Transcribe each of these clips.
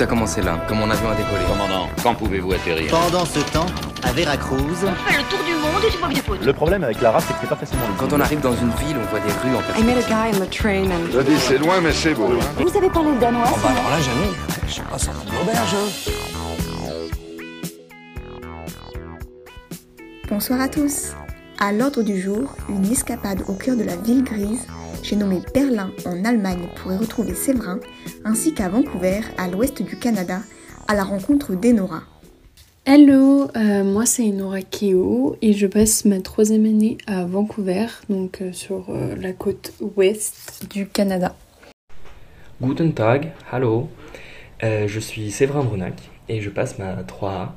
Tout a commencé là, quand mon avion a décollé. Commandant, quand pouvez-vous atterrir Pendant ce temps, à Veracruz, On fait le tour du monde et tu vois bien faute. Le problème avec la race, c'est que c'est pas facilement lisible. Quand on arrive dans une ville, on voit des rues en I met a guy on the train and Je dis, c'est loin, mais c'est beau. hein. Vous avez parlé le danois bah alors là, jamais. Je pas, auberge. Bonsoir à tous. À l'ordre du jour, une escapade au cœur de la ville grise. J'ai nommé Berlin en Allemagne pour y retrouver Séverin, ainsi qu'à Vancouver, à l'ouest du Canada, à la rencontre d'Enora. Hello, euh, moi c'est Enora Keo et je passe ma troisième année à Vancouver, donc euh, sur euh, la côte ouest du Canada. Guten Tag, hallo. Euh, je suis Séverin Brunac et je passe ma 3A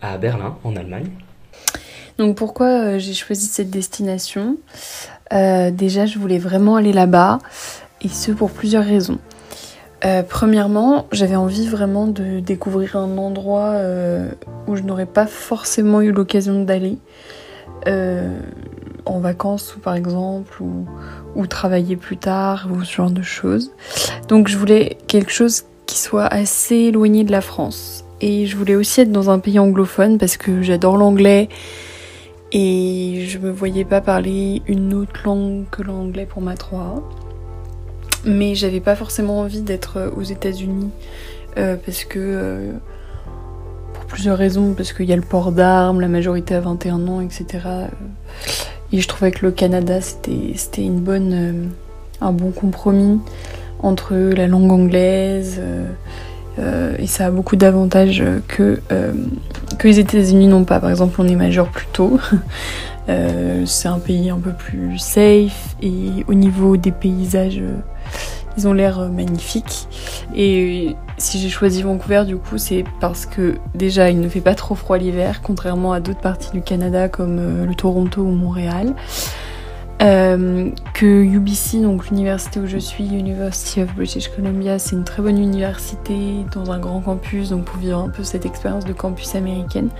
à Berlin, en Allemagne. Donc pourquoi euh, j'ai choisi cette destination? Euh, Déjà je voulais vraiment aller là-bas et ce pour plusieurs raisons. Euh, premièrement, j'avais envie vraiment de découvrir un endroit où je n'aurais pas forcément eu l'occasion d'aller. En vacances ou par exemple ou travailler plus tard ou ce genre de choses. Donc je voulais quelque chose qui soit assez éloigné de la France. Et je voulais aussi être dans un pays anglophone parce que j'adore l'anglais et je me voyais pas parler une autre langue que l'anglais pour ma 3A. Mais j'avais pas forcément envie d'être aux États-Unis euh, parce que euh, pour plusieurs raisons, parce qu'il y a le port d'armes, la majorité à 21 ans, etc. euh, Et je trouvais que le Canada c'était une bonne un bon compromis entre la langue anglaise euh, euh, et ça a beaucoup d'avantages que euh, que les États-Unis n'ont pas. Par exemple, on est majeur plus tôt. Euh, c'est un pays un peu plus safe et au niveau des paysages, euh, ils ont l'air euh, magnifiques. Et si j'ai choisi Vancouver, du coup, c'est parce que déjà, il ne fait pas trop froid l'hiver, contrairement à d'autres parties du Canada comme euh, le Toronto ou Montréal. Euh, que UBC, donc l'université où je suis, University of British Columbia, c'est une très bonne université dans un grand campus, donc pour vivre un peu cette expérience de campus américaine.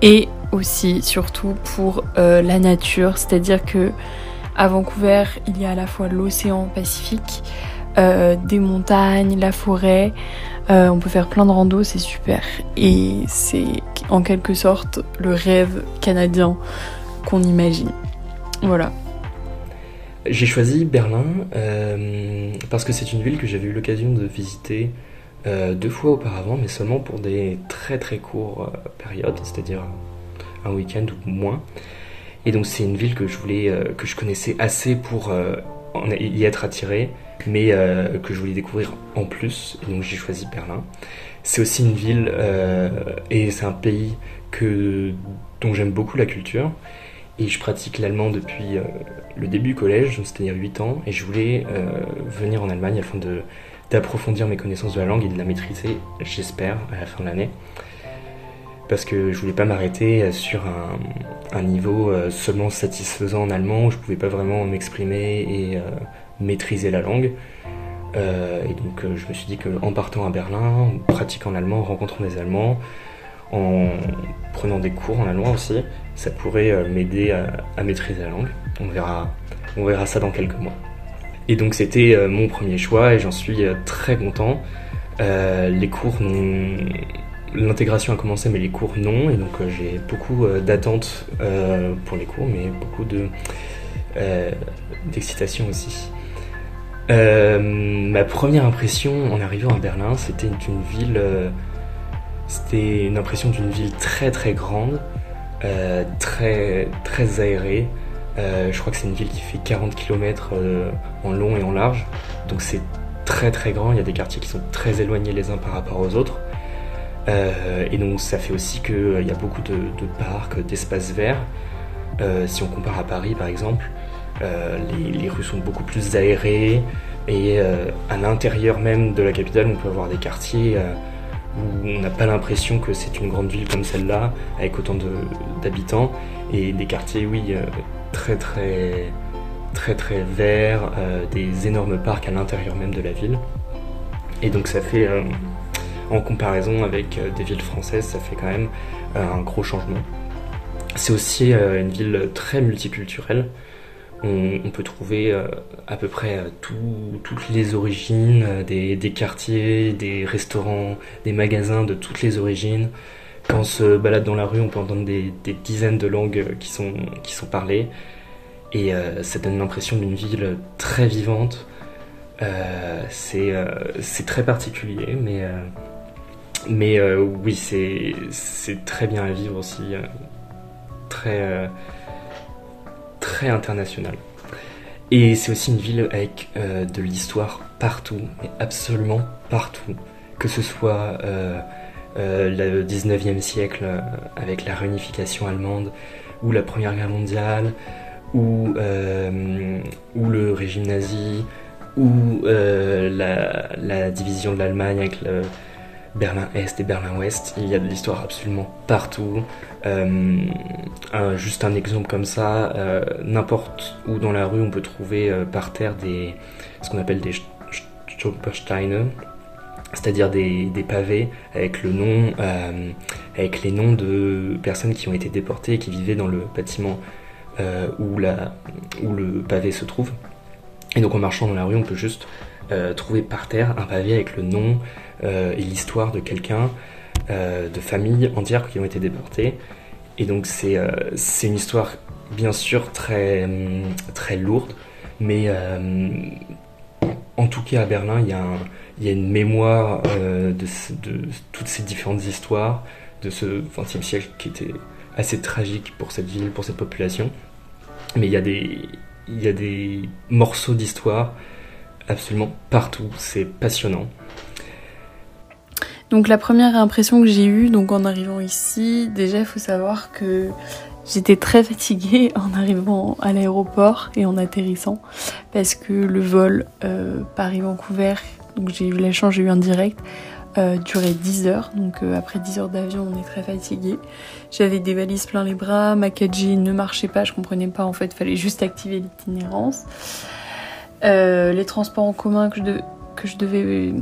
Et aussi, surtout pour euh, la nature, c'est-à-dire que à Vancouver, il y a à la fois l'océan Pacifique, euh, des montagnes, la forêt. On peut faire plein de randos, c'est super. Et c'est en quelque sorte le rêve canadien qu'on imagine. Voilà. J'ai choisi Berlin euh, parce que c'est une ville que j'avais eu l'occasion de visiter euh, deux fois auparavant, mais seulement pour des très très courtes euh, périodes, c'est-à-dire un week-end ou moins. Et donc c'est une ville que je voulais, que je connaissais assez pour y être attiré, mais que je voulais découvrir en plus. Donc j'ai choisi Berlin. C'est aussi une ville et c'est un pays que dont j'aime beaucoup la culture. Et je pratique l'allemand depuis le début collège, c'est-à-dire 8 ans, et je voulais euh, venir en Allemagne afin d'approfondir mes connaissances de la langue et de la maîtriser, j'espère, à la fin de l'année. Parce que je voulais pas m'arrêter sur un, niveau euh, seulement satisfaisant en allemand, où je pouvais pas vraiment m'exprimer et euh, maîtriser la langue. Euh, et donc euh, je me suis dit qu'en partant à Berlin, en pratiquant l'allemand, en rencontrant des Allemands, en prenant des cours en allemand aussi, ça pourrait euh, m'aider à maîtriser la langue. On verra, ça dans quelques mois. Et donc c'était euh, mon premier choix et j'en suis euh, très content. Euh, les cours. L'intégration a commencé mais les cours non et donc j'ai beaucoup d'attentes pour les cours mais beaucoup de d'excitation aussi. Ma première impression en arrivant à Berlin c'était une ville c'était une impression d'une ville très très grande, très très aérée. Euh, je crois que c'est une ville qui fait 40 km euh, en long et en large, donc c'est très très grand. Il y a des quartiers qui sont très éloignés les uns par rapport aux autres. Euh, et donc ça fait aussi qu'il y a beaucoup de, parcs, d'espaces verts. Si on compare à Paris par exemple, les, les rues sont beaucoup plus aérées et à l'intérieur même de la capitale on peut avoir des quartiers où on n'a pas l'impression que c'est une grande ville comme celle-là, avec autant d'habitants, et des quartiers, oui, très très très très verts, euh, des énormes parcs à l'intérieur même de la ville. Et donc ça fait, euh, en comparaison avec euh, des villes françaises, ça fait quand même un gros changement. C'est aussi une ville très multiculturelle. on, peut trouver à peu près toutes les origines des, quartiers, des restaurants, des magasins de toutes les origines. Quand on se balade dans la rue, on peut entendre des, dizaines de langues qui sont, qui sont parlées. Et ça donne l'impression d'une ville très vivante. c'est très particulier, mais mais euh, oui, c'est très bien à vivre aussi, euh, très, euh, très international. Et c'est aussi une ville avec de l'histoire partout, mais absolument partout. Que ce soit le 19e siècle avec la réunification allemande, ou la Première Guerre mondiale, ou, ou le régime nazi, ou la, la, division de l'Allemagne avec le Berlin-Est et Berlin-Ouest. Il y a de l'histoire absolument partout. Euh, juste un exemple comme ça, euh, n'importe où dans la rue, on peut trouver euh, par terre des, ce qu'on appelle des Stolpersteine, c'est-à-dire des, pavés avec le nom, avec les noms de personnes qui ont été déportées et qui vivaient dans le bâtiment où, la, où le pavé se trouve. Et donc en marchant dans la rue, on peut juste trouver par terre un pavé avec le nom, euh, et l'histoire de quelqu'un, euh, de familles entières qui ont été déportées. Et donc c'est euh, c'est une histoire bien sûr très, très lourde, mais en tout cas à Berlin, il y a, une mémoire de, de, toutes ces différentes histoires de ce XXe siècle qui était assez tragique pour cette ville, pour cette population. Mais il y a des, il y a des morceaux d'histoire absolument partout, c'est passionnant. Donc la première impression que j'ai eue donc en arrivant ici, déjà il faut savoir que j'étais très fatiguée en arrivant à l'aéroport et en atterrissant parce que le vol euh, Paris-Vancouver, donc j'ai eu la chance, j'ai eu un direct, euh, durait 10 heures. Donc euh, après 10 heures d'avion, on est très fatigué. J'avais des valises plein les bras, ma 4G ne marchait pas, je comprenais pas en fait, fallait juste activer l'itinérance. les transports en commun que je, que je devais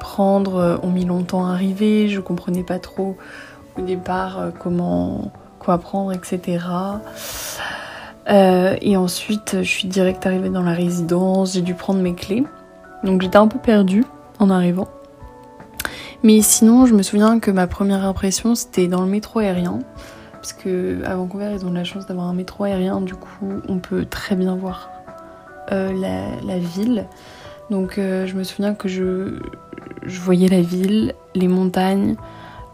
prendre ont mis longtemps à arriver, je comprenais pas trop au départ comment quoi prendre, etc. Euh, et ensuite, je suis direct arrivée dans la résidence, j'ai dû prendre mes clés. Donc j'étais un peu perdue en arrivant. Mais sinon, je me souviens que ma première impression, c'était dans le métro aérien. Parce que à Vancouver, ils ont la chance d'avoir un métro aérien, du coup, on peut très bien voir la, ville. Donc je me souviens que je, je voyais la ville, les montagnes,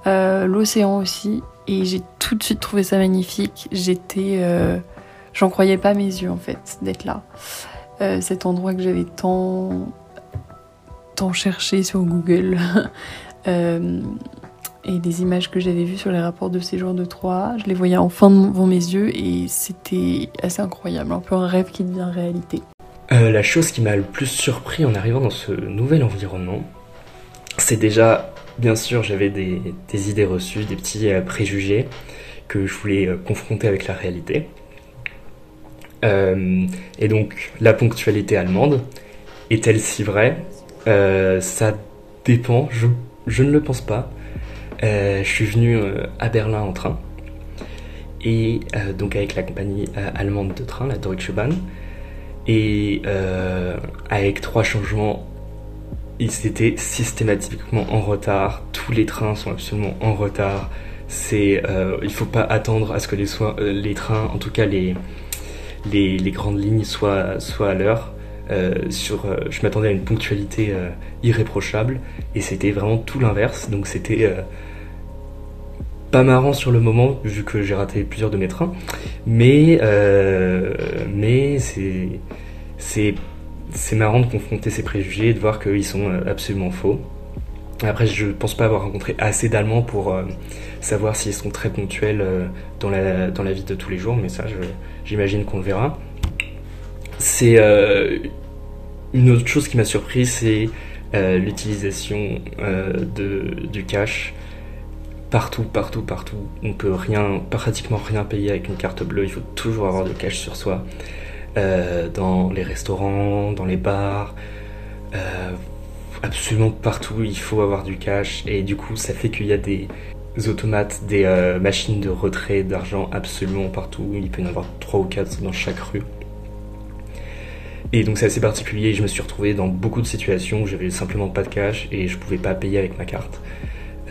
euh, l'océan aussi, et j'ai tout de suite trouvé ça magnifique. J'étais, euh, j'en croyais pas mes yeux en fait d'être là. Euh, cet endroit que j'avais tant, tant cherché sur Google. et des images que j'avais vues sur les rapports de séjour de Troyes, je les voyais enfin devant mes yeux et c'était assez incroyable, un peu un rêve qui devient réalité. la chose qui m'a le plus surpris en arrivant dans ce nouvel environnement, c'est déjà, bien sûr, j'avais des, idées reçues, des petits euh, préjugés que je voulais euh, confronter avec la réalité. Euh, et donc, la ponctualité allemande est-elle si vraie? Ça dépend, je, ne le pense pas. je suis venu à Berlin en train, et donc avec la compagnie allemande de train, la Deutsche Bahn, et avec trois changements ils étaient systématiquement en retard. Tous les trains sont absolument en retard. C'est, euh, il faut pas attendre à ce que les, euh, les trains, en tout cas les, les, grandes lignes, soient, soient à l'heure. Euh, sur, euh, je m'attendais à une ponctualité irréprochable et c'était vraiment tout l'inverse. Donc c'était pas marrant sur le moment vu que j'ai raté plusieurs de mes trains, mais mais c'est c'est c'est marrant de confronter ces préjugés et de voir qu'ils sont euh, absolument faux. Après, je pense pas avoir rencontré assez d'Allemands pour euh, savoir s'ils sont très ponctuels euh, dans, la, dans la vie de tous les jours, mais ça, j'imagine qu'on le verra. C'est une autre chose qui m'a surpris, c'est l'utilisation du cash partout, partout, partout. On peut rien, pratiquement rien payer avec une carte bleue. Il faut toujours avoir du cash sur soi. Euh, dans les restaurants, dans les bars, euh, absolument partout, il faut avoir du cash et du coup ça fait qu'il y a des automates, des euh, machines de retrait d'argent absolument partout, il peut y en avoir 3 ou 4 dans chaque rue. Et donc c'est assez particulier, je me suis retrouvé dans beaucoup de situations où j'avais simplement pas de cash et je pouvais pas payer avec ma carte.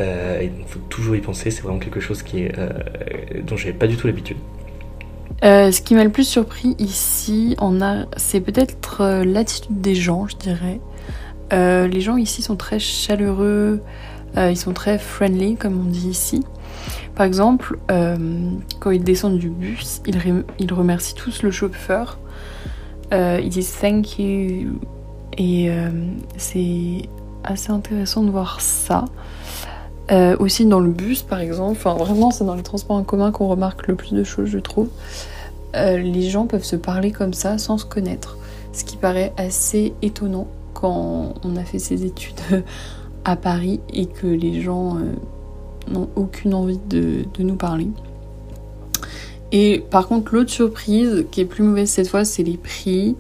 Euh, et il faut toujours y penser, c'est vraiment quelque chose qui est, euh, dont j'avais pas du tout l'habitude. Euh, ce qui m'a le plus surpris ici, c'est peut-être euh, l'attitude des gens, je dirais. Euh, les gens ici sont très chaleureux, ils sont très friendly, comme on dit ici. Par exemple, quand ils descendent du bus, ils, ils remercient tous le chauffeur. ils disent thank you. Et c'est assez intéressant de voir ça. Euh, aussi dans le bus par exemple, enfin vraiment c'est dans les transports en commun qu'on remarque le plus de choses je trouve. Euh, les gens peuvent se parler comme ça sans se connaître, ce qui paraît assez étonnant quand on a fait ses études à Paris et que les gens euh, n'ont aucune envie de, nous parler. Et par contre l'autre surprise qui est plus mauvaise cette fois c'est les prix.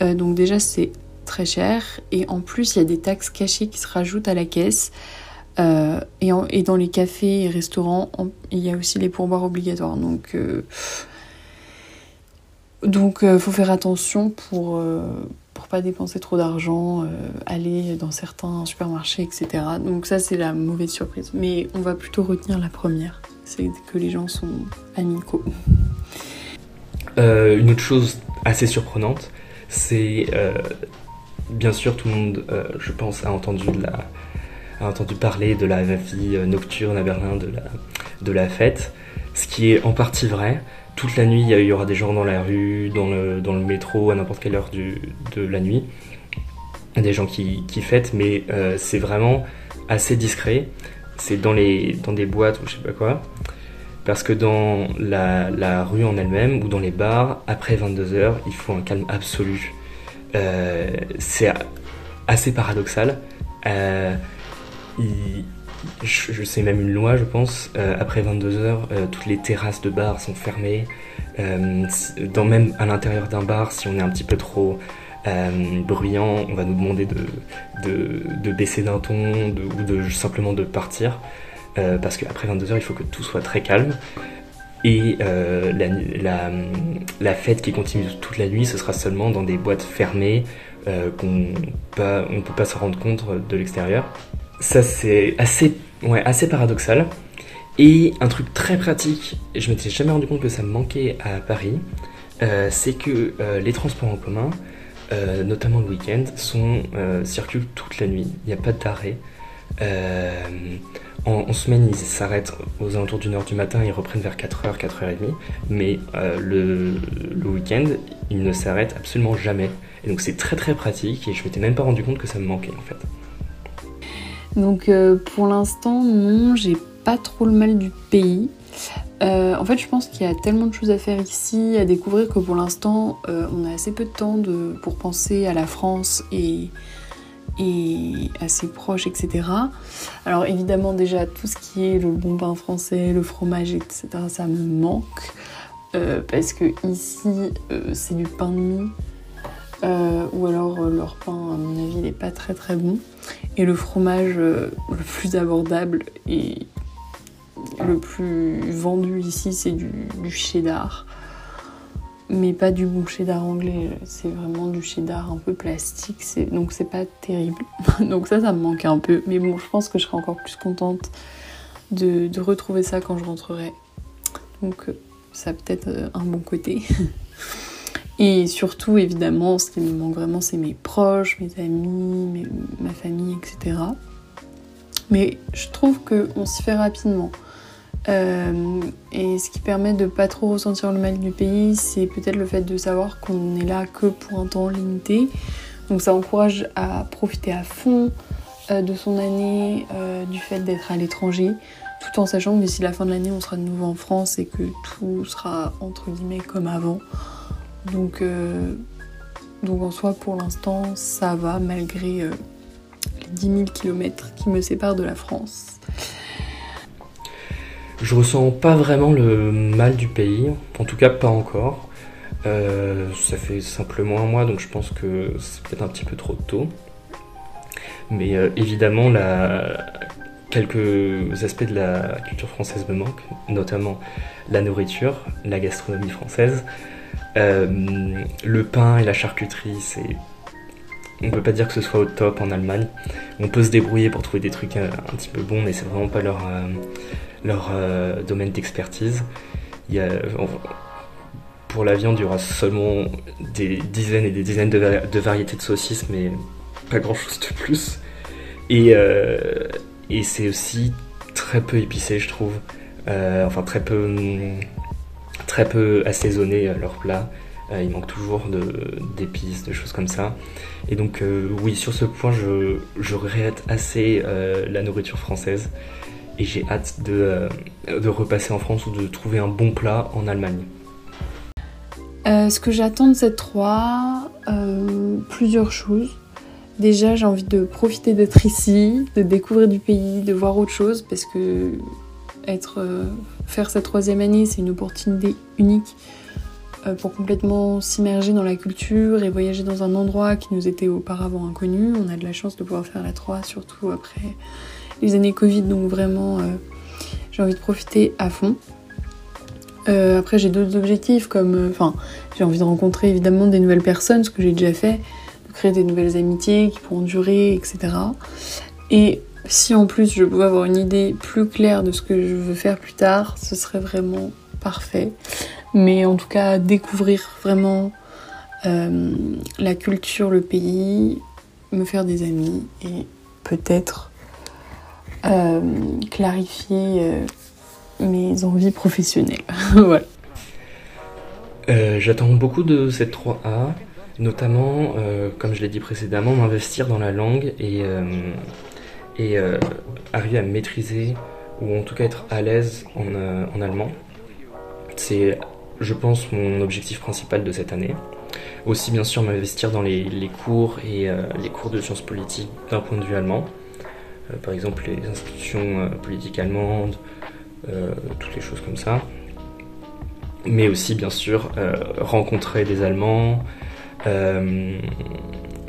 donc déjà c'est très cher et en plus il y a des taxes cachées qui se rajoutent à la caisse. Euh, et, dans les cafés et restaurants, il y a aussi les pourboires obligatoires. Donc, euh, donc euh, faut faire attention pour pour pas dépenser trop d'argent, aller dans certains supermarchés, etc. Donc ça c'est la mauvaise surprise. Mais on va plutôt retenir la première, c'est que les gens sont amicaux. une autre chose assez surprenante, c'est bien sûr tout le monde, je pense, a entendu de la a entendu parler de la vie nocturne à Berlin, de la, de la fête, ce qui est en partie vrai. Toute la nuit, il y aura des gens dans la rue, dans le, dans le métro, à n'importe quelle heure de la nuit. Des gens qui, qui fêtent, mais euh, c'est vraiment assez discret. C'est dans, les, dans des boîtes ou je sais pas quoi. Parce que dans la, la rue en elle-même ou dans les bars, après 22h, il faut un calme absolu. Euh, c'est assez paradoxal. Euh, je, sais même une loi, je pense, euh, après 22 heures, euh, toutes les terrasses de bars sont fermées. Euh, dans même à l'intérieur d'un bar, si on est un petit peu trop bruyant, on va nous demander de, baisser d'un ton ou simplement de partir. parce qu'après 22 heures, il faut que tout soit très calme. Et la, fête qui continue toute la nuit, ce sera seulement dans des boîtes fermées qu'on ne peut pas se rendre compte de l'extérieur. Ça, c'est assez, paradoxal. Et un truc très pratique, je m'étais jamais rendu compte que ça me manquait à Paris, euh, c'est que euh, les transports en commun, euh, notamment le week-end, circulent toute la nuit. Il n'y a pas d'arrêt. En, semaine, ils s'arrêtent aux alentours d'une heure du matin, ils reprennent vers 4h, 4h30. Mais le, le week-end, ils ne s'arrêtent absolument jamais. Et donc c'est très très pratique et je m'étais même pas rendu compte que ça me manquait en fait. Donc euh, pour l'instant, non, j'ai pas trop le mal du pays. Euh, en fait, je pense qu'il y a tellement de choses à faire ici, à découvrir que pour l'instant, euh, on a assez peu de temps pour penser à la France et, à ses proches, etc. Alors évidemment, déjà, tout ce qui est le bon pain français, le fromage, etc., ça me manque. parce que ici, c'est du pain de mie ou alors leur pain, à mon avis, n'est pas très très bon. Et le fromage euh, le plus abordable et le plus vendu ici, c'est du, cheddar. Mais pas du bon cheddar anglais, c'est vraiment du cheddar un peu plastique, donc c'est pas terrible. donc ça, ça me manque un peu. Mais bon, je pense que je serai encore plus contente de, de retrouver ça quand je rentrerai. Donc ça a peut-être un bon côté. Et surtout, évidemment, ce qui me manque vraiment, c'est mes proches, mes amis, ma famille, etc. Mais je trouve qu'on s'y fait rapidement. Euh, et ce qui permet de pas trop ressentir le mal du pays, c'est peut-être le fait de savoir qu'on est là que pour un temps limité. Donc ça encourage à profiter à fond euh, de son année, euh, du fait d'être à l'étranger, tout en sachant que d'ici la fin de l'année, on sera de nouveau en France et que tout sera entre guillemets comme avant. Donc, euh, donc en soi, pour l'instant, ça va malgré euh, les 10 000 km qui me séparent de la France. Je ressens pas vraiment le mal du pays, en tout cas pas encore. Euh, ça fait simplement un mois, donc je pense que c'est peut-être un petit peu trop tôt. Mais évidemment, quelques aspects de la culture française me manquent, notamment la nourriture, la gastronomie française. Euh, le pain et la charcuterie, c'est. On peut pas dire que ce soit au top en Allemagne. On peut se débrouiller pour trouver des trucs un, un petit peu bons, mais c'est vraiment pas leur, euh, leur euh, domaine d'expertise. Pour la viande, il y aura seulement des dizaines et des dizaines de, vari- de variétés de saucisses, mais pas grand chose de plus. Et, euh, et c'est aussi très peu épicé, je trouve. Euh, enfin, très peu, hum, très peu assaisonné euh, leur plat. Euh, il manque toujours d'épices, de, choses comme ça. Et donc, euh, oui, sur ce point, je, regrette assez la nourriture française. Et j'ai hâte de, repasser en France ou de trouver un bon plat en Allemagne. Ce que j'attends de cette 3, euh, plusieurs choses. Déjà, j'ai envie de profiter d'être ici, de découvrir du pays, de voir autre chose, parce que être, faire cette troisième année, c'est une opportunité unique euh, pour complètement s'immerger dans la culture et voyager dans un endroit qui nous était auparavant inconnu. On a de la chance de pouvoir faire la 3, surtout après les années Covid, donc vraiment, euh, j'ai envie de profiter à fond. Euh, après, j'ai d'autres objectifs comme. Enfin, j'ai envie de rencontrer évidemment des nouvelles personnes, ce que j'ai déjà fait, de créer des nouvelles amitiés qui pourront durer, etc. Et si en plus je pouvais avoir une idée plus claire de ce que je veux faire plus tard, ce serait vraiment parfait. Mais en tout cas, découvrir vraiment euh, la culture, le pays, me faire des amis et peut-être euh, clarifier euh, mes envies professionnelles. voilà. J'attends beaucoup de cette 3A, notamment, comme je l'ai dit précédemment, m'investir dans la langue et, et euh, arriver à maîtriser ou en tout cas être à l'aise en, euh, en allemand. C'est, je pense, mon objectif principal de cette année. Aussi, bien sûr, m'investir dans les, cours et euh, les cours de sciences politiques d'un point de vue allemand. Par exemple, les institutions politiques allemandes, toutes les choses comme ça mais aussi bien sûr rencontrer des Allemands,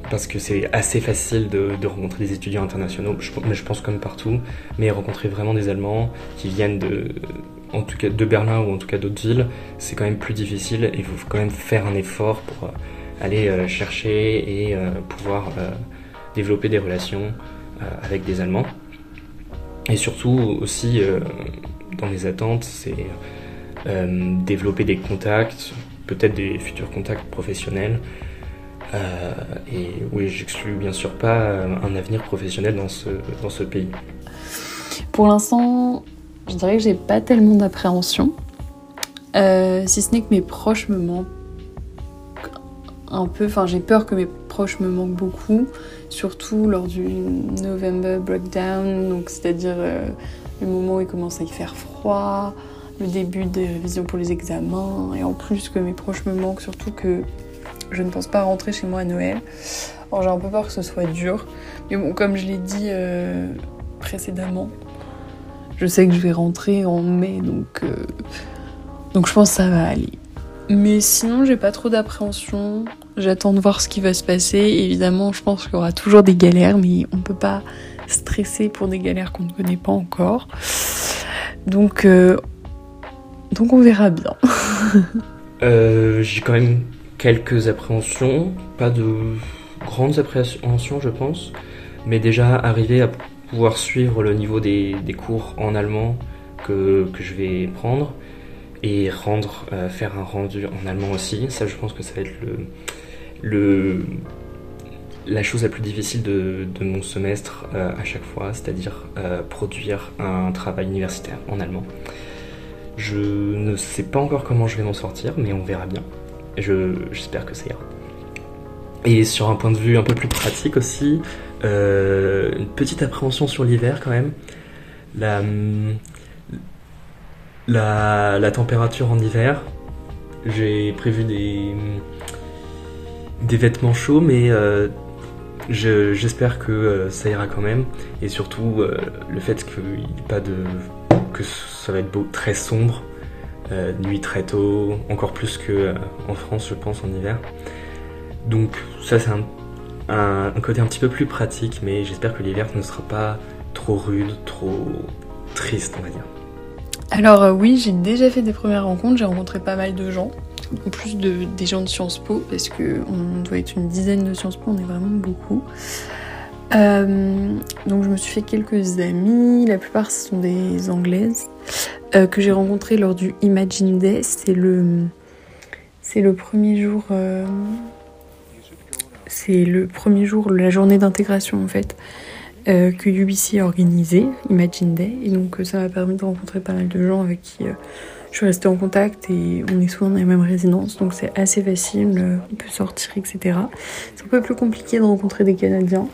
parce que c'est assez facile de, de rencontrer des étudiants internationaux, je, mais je pense comme partout, mais rencontrer vraiment des Allemands qui viennent de, en tout cas de Berlin ou en tout cas d'autres villes, c'est quand même plus difficile et il faut quand même faire un effort pour euh, aller euh, chercher et euh, pouvoir développer des relations avec des Allemands. Et surtout aussi dans les attentes, c'est développer des contacts, peut-être des futurs contacts professionnels. Euh, et oui, j'exclus bien sûr pas euh, un avenir professionnel dans ce, dans ce pays. Pour l'instant, je dirais que j'ai pas tellement d'appréhension. Euh, si ce n'est que mes proches me manquent un peu. Enfin, j'ai peur que mes proches me manquent beaucoup, surtout lors du November Breakdown, c'est-à-dire le moment où il commence à y faire froid, le début des révisions pour les examens, et en plus que mes proches me manquent, surtout que je ne pense pas rentrer chez moi à Noël. Alors j'ai un peu peur que ce soit dur, mais bon, comme je l'ai dit euh, précédemment, je sais que je vais rentrer en mai, donc, euh, donc je pense que ça va aller. Mais sinon, j'ai pas trop d'appréhension. J'attends de voir ce qui va se passer. Évidemment, je pense qu'il y aura toujours des galères, mais on peut pas stresser pour des galères qu'on ne connaît pas encore. Donc, euh, donc on verra bien. Euh, J'ai quand même quelques appréhensions, pas de grandes appréhensions je pense, mais déjà arriver à pouvoir suivre le niveau des, cours en allemand que, que je vais prendre et rendre, euh, faire un rendu en allemand aussi. Ça, je pense que ça va être le, le, la chose la plus difficile de, de mon semestre euh, à chaque fois, c'est-à-dire euh, produire un travail universitaire en allemand. Je ne sais pas encore comment je vais m'en sortir, mais on verra bien. Je- J'espère que ça ira. Et sur un point de vue un peu plus pratique aussi, euh, une petite appréhension sur l'hiver quand même. La, la, température en hiver, j'ai prévu des, des vêtements chauds, mais euh, je- j'espère que euh, ça ira quand même. Et surtout, le fait pas de. que ça va être beau, très sombre, euh, nuit très tôt, encore plus que euh, en France, je pense, en hiver. Donc, ça, c'est un, côté un petit peu plus pratique, mais j'espère que l'hiver ne sera pas trop rude, trop triste, on va dire. Alors euh, oui, j'ai déjà fait des premières rencontres, j'ai rencontré pas mal de gens. en plus de, des gens de Sciences Po, parce qu'on doit être une dizaine de Sciences Po, on est vraiment beaucoup. Donc je me suis fait quelques amis, la plupart ce sont des anglaises euh, que j'ai rencontrées lors du Imagine Day. C'est le, c'est le premier jour, euh, c'est le premier jour, la journée d'intégration en fait que UBC a organisé, Imagine Day, et donc ça m'a permis de rencontrer pas mal de gens avec qui je suis restée en contact et on est souvent dans les mêmes résidences, donc c'est assez facile, on peut sortir, etc. C'est un peu plus compliqué de rencontrer des Canadiens.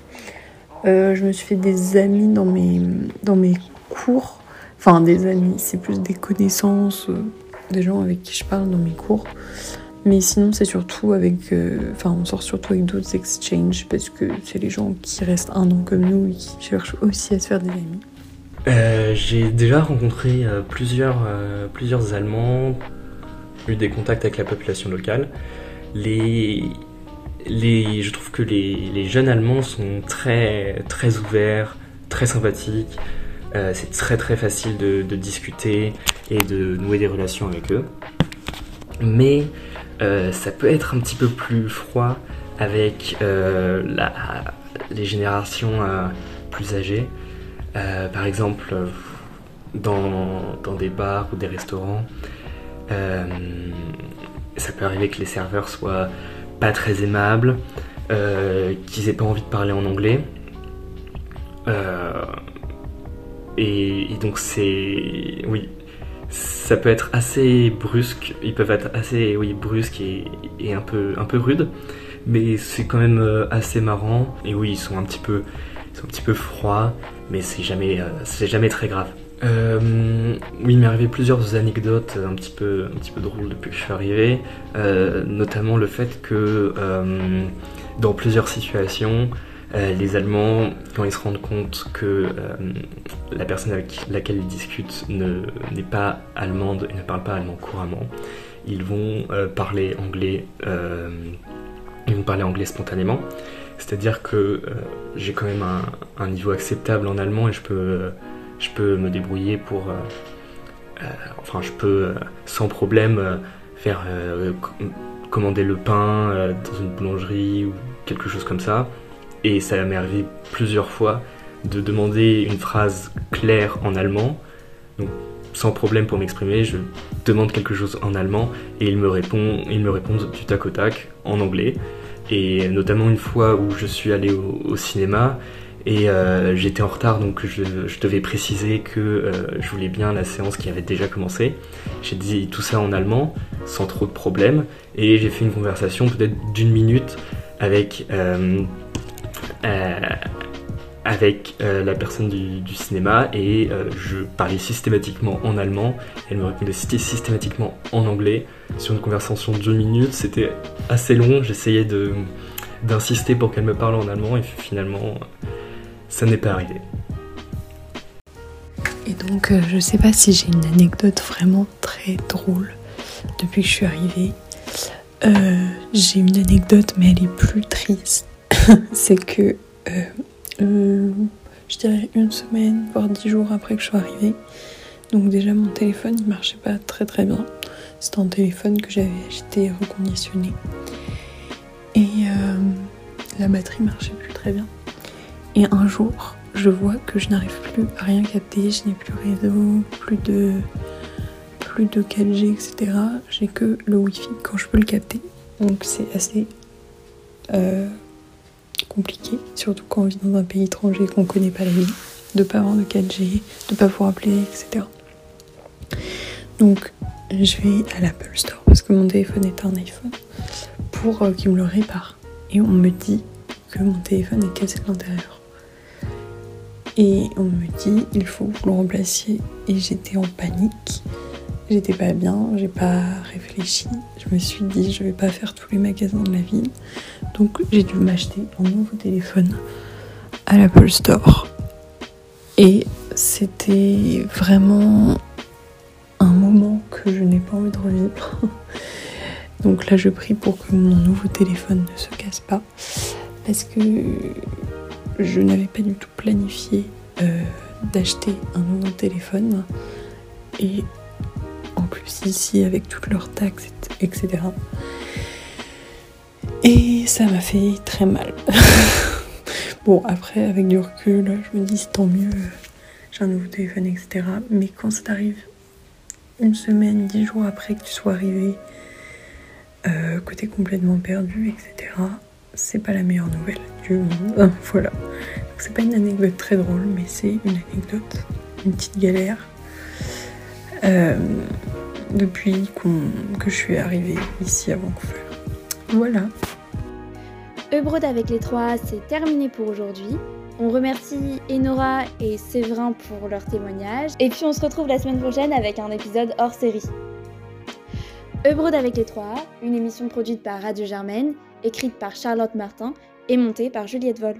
Euh, je me suis fait des amis dans mes, dans mes cours. Enfin, des amis, c'est plus des connaissances, euh, des gens avec qui je parle dans mes cours. Mais sinon, c'est surtout avec. Euh, enfin, on sort surtout avec d'autres exchanges parce que c'est les gens qui restent un an comme nous et qui cherchent aussi à se faire des amis. J'ai déjà rencontré plusieurs, plusieurs Allemands, eu des contacts avec la population locale. Les, les, je trouve que les, les, jeunes Allemands sont très, très ouverts, très sympathiques. Euh, c'est très très facile de, discuter et de nouer des relations avec eux. Mais euh, ça peut être un petit peu plus froid avec euh, les générations plus âgées. Par exemple, dans, dans, des bars ou des restaurants, ça peut arriver que les serveurs soient pas très aimables, qu'ils aient pas envie de parler en anglais. Et, donc c'est... Oui, ça peut être assez brusque, ils peuvent être assez oui, brusques et, et un, peu, un peu rudes, mais c'est quand même euh, assez marrant. Et oui, ils sont un petit peu, ils sont un petit peu froids, mais c'est jamais, euh, jamais très grave. Euh, oui, il m'est arrivé plusieurs anecdotes un petit peu, un petit peu drôles depuis que je suis arrivé, notamment le fait que dans plusieurs situations, euh, les Allemands, quand ils se rendent compte que euh, la personne avec laquelle ils discutent n'est pas allemande et ne parle pas allemand couramment, ils vont euh, parler anglais, ils vont parler anglais spontanément. C'est-à-dire que j'ai quand même un, niveau acceptable en allemand et je peux je peux me débrouiller pour. Enfin, je peux sans problème faire commander le pain dans une boulangerie ou quelque chose comme ça. Et ça m'est arrivé plusieurs fois de demander une phrase claire en allemand. Donc, sans problème pour m'exprimer, je demande quelque chose en allemand et ils me, répond, ils me répondent du tac au tac en anglais. Et notamment une fois où je suis allé au, cinéma et euh, j'étais en retard, donc je, devais préciser que euh, je voulais bien la séance qui avait déjà commencé. J'ai dit tout ça en allemand, sans trop de problèmes, et j'ai fait une conversation peut-être d'une minute avec, euh avec euh, la personne du, cinéma, et euh, je parlais systématiquement en allemand, elle me répondait systématiquement en anglais. Sur une conversation d'une minute, c'était assez long, j'essayais d'insister pour qu'elle me parle en allemand, et finalement ça n'est pas arrivé. Et donc, euh, je sais pas si j'ai une anecdote vraiment très drôle depuis que je suis arrivée. Euh, j'ai une anecdote, mais elle est plus triste. C'est que, euh, euh, je dirais une semaine, voire dix jours après que je suis arrivée, donc déjà mon téléphone il marchait pas très très bien. C'était un téléphone que j'avais acheté reconditionné. Et euh, la batterie marchait plus très bien. Et un jour, je vois que je n'arrive plus à rien capter, je n'ai plus réseau, plus de, plus de 4G, etc. J'ai que le Wi-Fi quand je peux le capter. Donc c'est assez compliqué, surtout quand on vit dans un pays étranger qu'on connaît pas la vie, de pas avoir de 4G, de pas pouvoir appeler, etc. Donc je vais à l'Apple Store parce que mon téléphone est un iPhone pour euh, qu'il me le répare. Et on me dit que mon téléphone est cassé de l'intérieur. Et on me dit, il faut que vous le remplaciez. Et j'étais en panique. J'étais pas bien, j'ai pas réfléchi. Je me suis dit, je vais pas faire tous les magasins de la ville. Donc j'ai dû m'acheter un nouveau téléphone à l'Apple Store. Et c'était vraiment un moment que je n'ai pas envie de revivre. Donc là, je prie pour que mon nouveau téléphone ne se casse pas. Parce que je n'avais pas du tout planifié euh, d'acheter un nouveau téléphone. Et plus ici avec toutes leurs taxes, etc. Et ça m'a fait très mal. bon, après, avec du recul, je me dis tant mieux, j'ai un nouveau téléphone, etc. Mais quand ça t'arrive une semaine, dix jours après que tu sois arrivé, euh, que t'es complètement perdu, etc., c'est pas la meilleure nouvelle du monde. voilà. C'est pas une anecdote très drôle, mais c'est une anecdote, une petite galère. Euh, depuis que je suis arrivée ici à Vancouver. Voilà. Eubrode avec les trois, c'est terminé pour aujourd'hui. On remercie Enora et Séverin pour leur témoignage. Et puis on se retrouve la semaine prochaine avec un épisode hors série. Eubrode avec les trois, une émission produite par Radio Germaine, écrite par Charlotte Martin et montée par Juliette Vol.